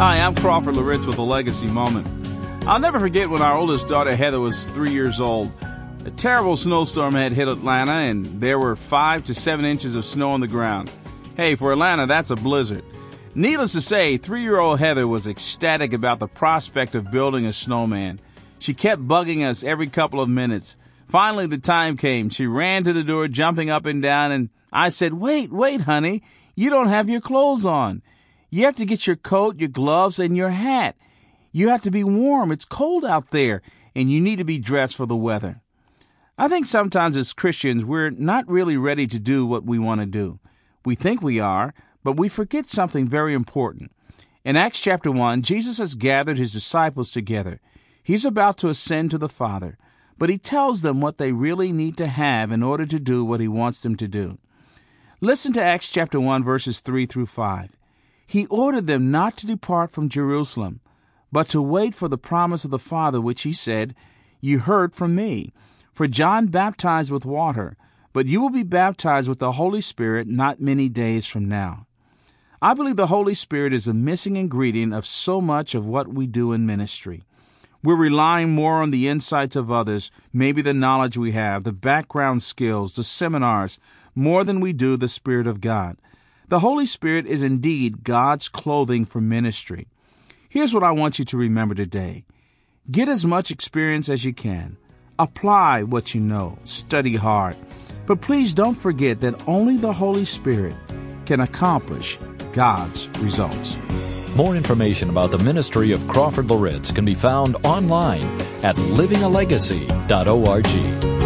Hi, I'm Crawford Loritts with a legacy moment. I'll never forget when our oldest daughter Heather was three years old. A terrible snowstorm had hit Atlanta, and there were five to seven inches of snow on the ground. Hey, for Atlanta, that's a blizzard. Needless to say, three year old Heather was ecstatic about the prospect of building a snowman. She kept bugging us every couple of minutes. Finally, the time came. She ran to the door, jumping up and down, and I said, Wait, wait, honey. You don't have your clothes on. You have to get your coat, your gloves, and your hat. You have to be warm. It's cold out there, and you need to be dressed for the weather. I think sometimes as Christians, we're not really ready to do what we want to do. We think we are, but we forget something very important. In Acts chapter 1, Jesus has gathered his disciples together. He's about to ascend to the Father, but he tells them what they really need to have in order to do what he wants them to do. Listen to Acts chapter 1, verses 3 through 5. He ordered them not to depart from Jerusalem, but to wait for the promise of the Father, which he said, You heard from me. For John baptized with water, but you will be baptized with the Holy Spirit not many days from now. I believe the Holy Spirit is a missing ingredient of so much of what we do in ministry. We're relying more on the insights of others, maybe the knowledge we have, the background skills, the seminars, more than we do the Spirit of God. The Holy Spirit is indeed God's clothing for ministry. Here's what I want you to remember today get as much experience as you can, apply what you know, study hard. But please don't forget that only the Holy Spirit can accomplish God's results. More information about the ministry of Crawford Loritts can be found online at livingalegacy.org.